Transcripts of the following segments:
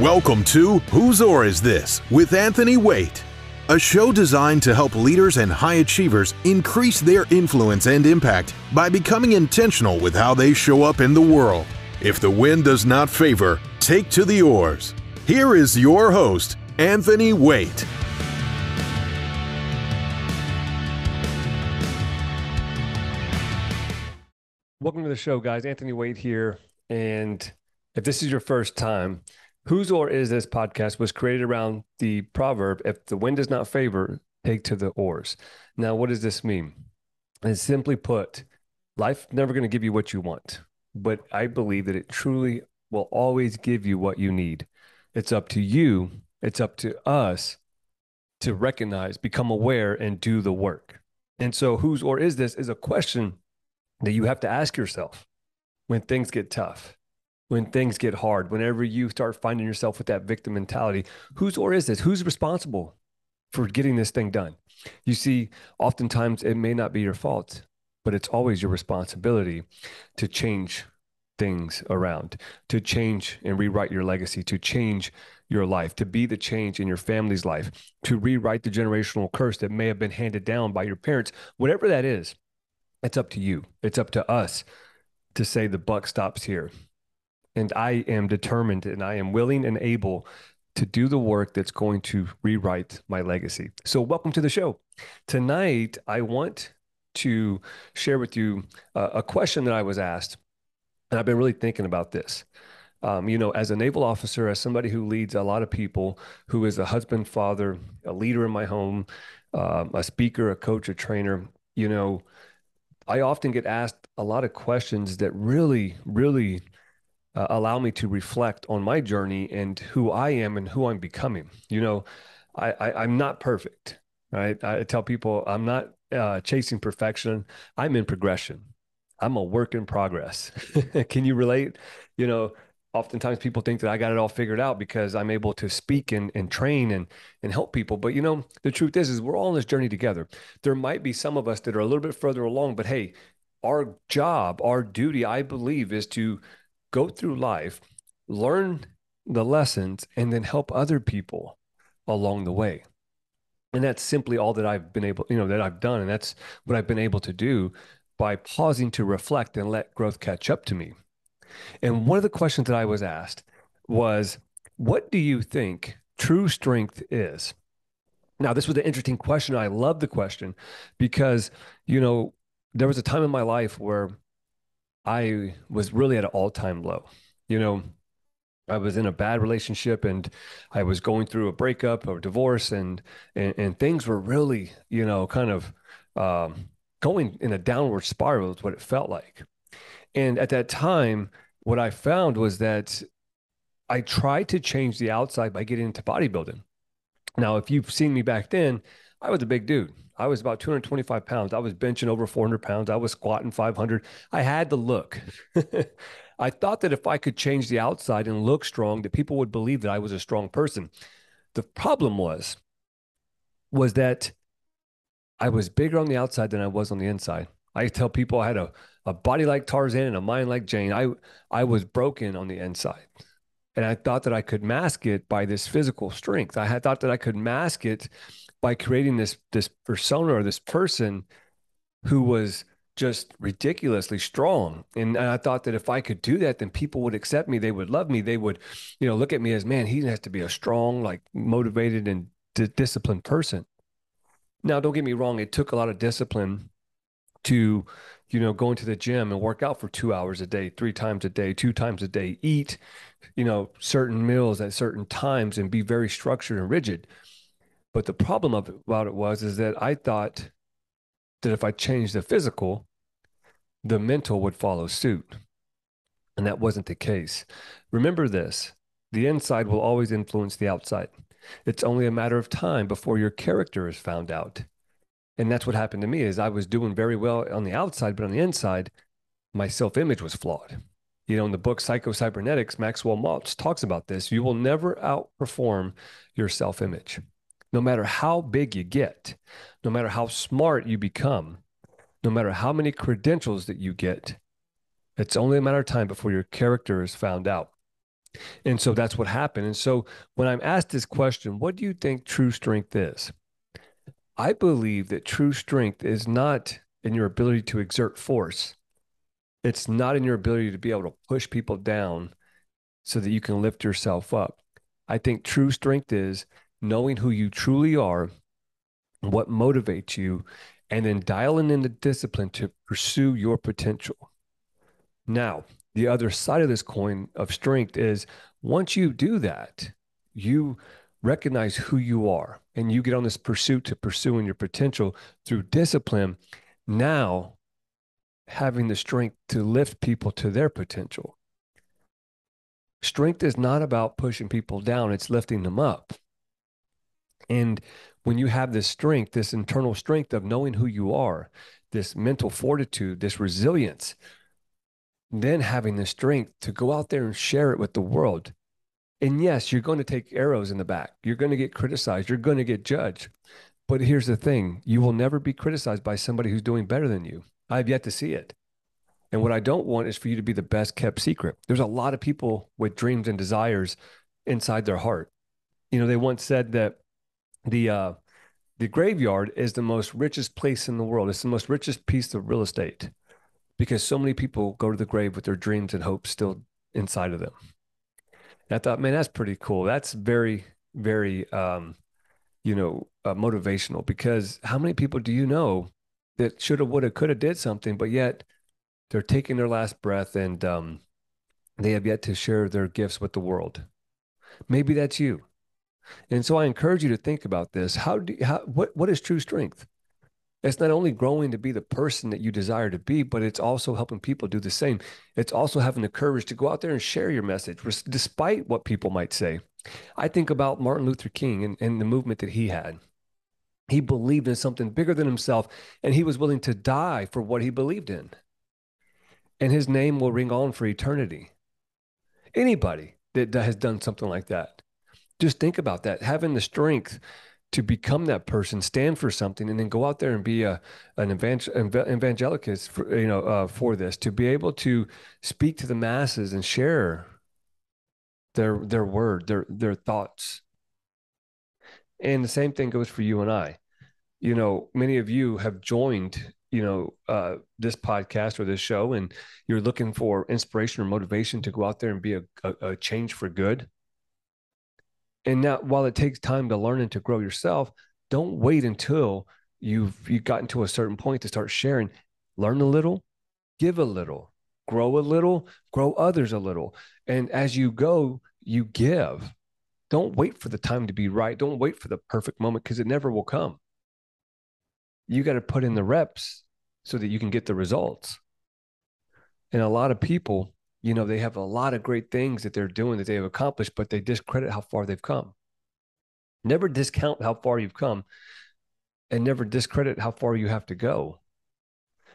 Welcome to Whose Oar Is This with Anthony Waite, a show designed to help leaders and high achievers increase their influence and impact by becoming intentional with how they show up in the world. If the wind does not favor, take to the oars. Here is your host, Anthony Waite. Welcome to the show, guys. Anthony Waite here. And if this is your first time, Whose Oar Is This podcast was created around the proverb if the wind does not favor, take to the oars. Now, what does this mean? And simply put, life never going to give you what you want, but I believe that it truly will always give you what you need. It's up to you, it's up to us to recognize, become aware, and do the work. And so, whose oar is this is a question that you have to ask yourself when things get tough, when things get hard, whenever you start finding yourself with that victim mentality. Whose oar is this? Who's responsible for getting this thing done? You see, oftentimes it may not be your fault, but it's always your responsibility to change things around, to change and rewrite your legacy, to change your life, to be the change in your family's life, to rewrite the generational curse that may have been handed down by your parents, whatever that is. It's up to you. It's up to us to say the buck stops here. And I am determined and I am willing and able to do the work that's going to rewrite my legacy. So, welcome to the show. Tonight, I want to share with you uh, a question that I was asked, and I've been really thinking about this. Um, you know, as a naval officer, as somebody who leads a lot of people, who is a husband, father, a leader in my home, um, a speaker, a coach, a trainer, you know, I often get asked a lot of questions that really, really uh, allow me to reflect on my journey and who I am and who I'm becoming. You know, I, I am not perfect. Right? I tell people I'm not uh, chasing perfection. I'm in progression. I'm a work in progress. Can you relate? You know, oftentimes people think that I got it all figured out because I'm able to speak and, and train and and help people. But you know, the truth is, is we're all on this journey together. There might be some of us that are a little bit further along, but hey, our job, our duty, I believe, is to go through life, learn the lessons, and then help other people along the way. And that's simply all that I've been able, you know, that I've done. And that's what I've been able to do by pausing to reflect and let growth catch up to me. And one of the questions that I was asked was, What do you think true strength is? Now, this was an interesting question. I love the question because, you know, there was a time in my life where I was really at an all time low. You know, I was in a bad relationship and I was going through a breakup or divorce and, and, and things were really, you know, kind of um, going in a downward spiral is what it felt like. And at that time, what I found was that I tried to change the outside by getting into bodybuilding. Now, if you've seen me back then, I was a big dude. I was about 225 pounds. I was benching over 400 pounds. I was squatting 500. I had the look. I thought that if I could change the outside and look strong, that people would believe that I was a strong person. The problem was, was that I was bigger on the outside than I was on the inside. I tell people I had a, a body like Tarzan and a mind like Jane. I I was broken on the inside. And I thought that I could mask it by this physical strength. I had thought that I could mask it by creating this this persona or this person who was just ridiculously strong. And, I thought that if I could do that, then people would accept me. They would love me. They would, you know, look at me as, man, he has to be a strong, like motivated and d- disciplined person. Now, don't get me wrong. It took a lot of discipline to, you know, go into the gym and work out for two hours a day, three times a day, two times a day, eat, you know, certain meals at certain times and be very structured and rigid. But the problem of about it was is that I thought that if I changed the physical, the mental would follow suit. And that wasn't the case. Remember this the inside will always influence the outside. It's only a matter of time before your character is found out. And that's what happened to me is I was doing very well on the outside, but on the inside, my self-image was flawed. You know, in the book Psycho Cybernetics, Maxwell Maltz talks about this. You will never outperform your self-image no matter how big you get, no matter how smart you become, no matter how many credentials that you get, it's only a matter of time before your character is found out. And so that's what happened. And so when I'm asked this question, what do you think true strength is? I believe that true strength is not in your ability to exert force. It's not in your ability to be able to push people down so that you can lift yourself up. I think true strength is knowing who you truly are, what motivates you, and then dialing in the discipline to pursue your potential. Now, the other side of this coin of strength is once you do that, you recognize who you are and you get on this pursuit to pursuing your potential through discipline. Now, having the strength to lift people to their potential. Strength is not about pushing people down, it's lifting them up. And when you have this strength, this internal strength of knowing who you are, this mental fortitude, this resilience, then having the strength to go out there and share it with the world. And yes, you're going to take arrows in the back. You're going to get criticized. You're going to get judged. But here's the thing you will never be criticized by somebody who's doing better than you. I've yet to see it. And what I don't want is for you to be the best kept secret. There's a lot of people with dreams and desires inside their heart. You know, they once said that the uh, the graveyard is the most richest place in the world. It's the most richest piece of real estate because so many people go to the grave with their dreams and hopes still inside of them. And I thought, man, that's pretty cool. That's very, very, um, you know, uh, motivational because how many people do you know that shoulda, woulda, coulda did something, but yet they're taking their last breath and um, they have yet to share their gifts with the world? Maybe that's you. And so I encourage you to think about this. How do how, what what is true strength? It's not only growing to be the person that you desire to be, but it's also helping people do the same. It's also having the courage to go out there and share your message, despite what people might say. I think about Martin Luther King and, and the movement that he had. He believed in something bigger than himself, and he was willing to die for what he believed in. And his name will ring on for eternity. Anybody that has done something like that, just think about that. Having the strength to become that person, stand for something, and then go out there and be a an evangel- evangelicus, for, you know, uh, for this to be able to speak to the masses and share their their word, their their thoughts. And the same thing goes for you and I. You know, many of you have joined, you know, uh, this podcast or this show, and you're looking for inspiration or motivation to go out there and be a, a, a change for good and now while it takes time to learn and to grow yourself don't wait until you've you've gotten to a certain point to start sharing. Learn a little give a little grow a little grow others a little. And as you go you give. Don't wait for the time to be right. Don't wait for the perfect moment because it never will come. You got to put in the reps so that you can get the results. And a lot of people you know, they have a lot of great things that they're doing that they have accomplished, but they discredit how far they've come. Never discount how far you've come and never discredit how far you have to go.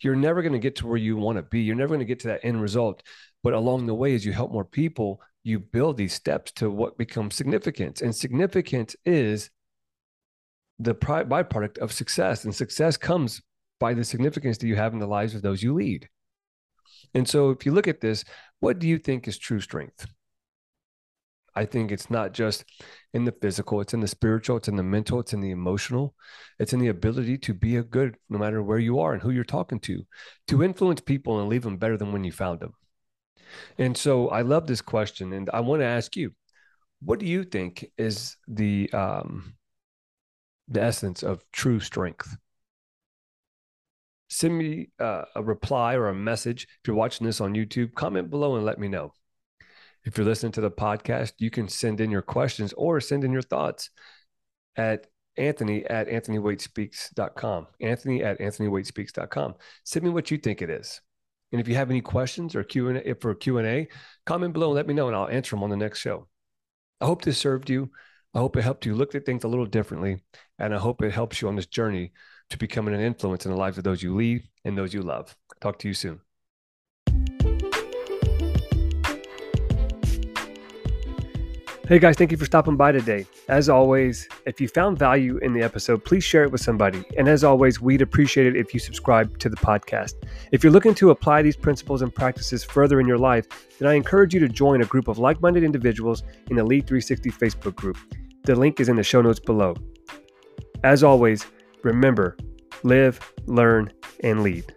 You're never going to get to where you want to be. You're never going to get to that end result. But along the way, as you help more people, you build these steps to what becomes significance. And significance is the byproduct of success. And success comes by the significance that you have in the lives of those you lead. And so if you look at this, what do you think is true strength? I think it's not just in the physical, it's in the spiritual, it's in the mental, it's in the emotional, it's in the ability to be a good no matter where you are and who you're talking to, to influence people and leave them better than when you found them. And so I love this question. And I want to ask you, what do you think is the um, the essence of true strength? Send me uh, a reply or a message. If you're watching this on YouTube, comment below and let me know. If you're listening to the podcast, you can send in your questions or send in your thoughts at Anthony at AnthonyWaitSpeaks.com. Anthony at AnthonyWaitSpeaks.com. Send me what you think it is. And if you have any questions or Q and A for Q and A, comment below and let me know, and I'll answer them on the next show. I hope this served you. I hope it helped you look at things a little differently, and I hope it helps you on this journey to becoming an influence in the lives of those you lead and those you love. Talk to you soon. Hey guys, thank you for stopping by today. As always, if you found value in the episode, please share it with somebody. And as always, we'd appreciate it if you subscribe to the podcast. If you're looking to apply these principles and practices further in your life, then I encourage you to join a group of like minded individuals in the Lead 360 Facebook group. The link is in the show notes below. As always, remember live, learn, and lead.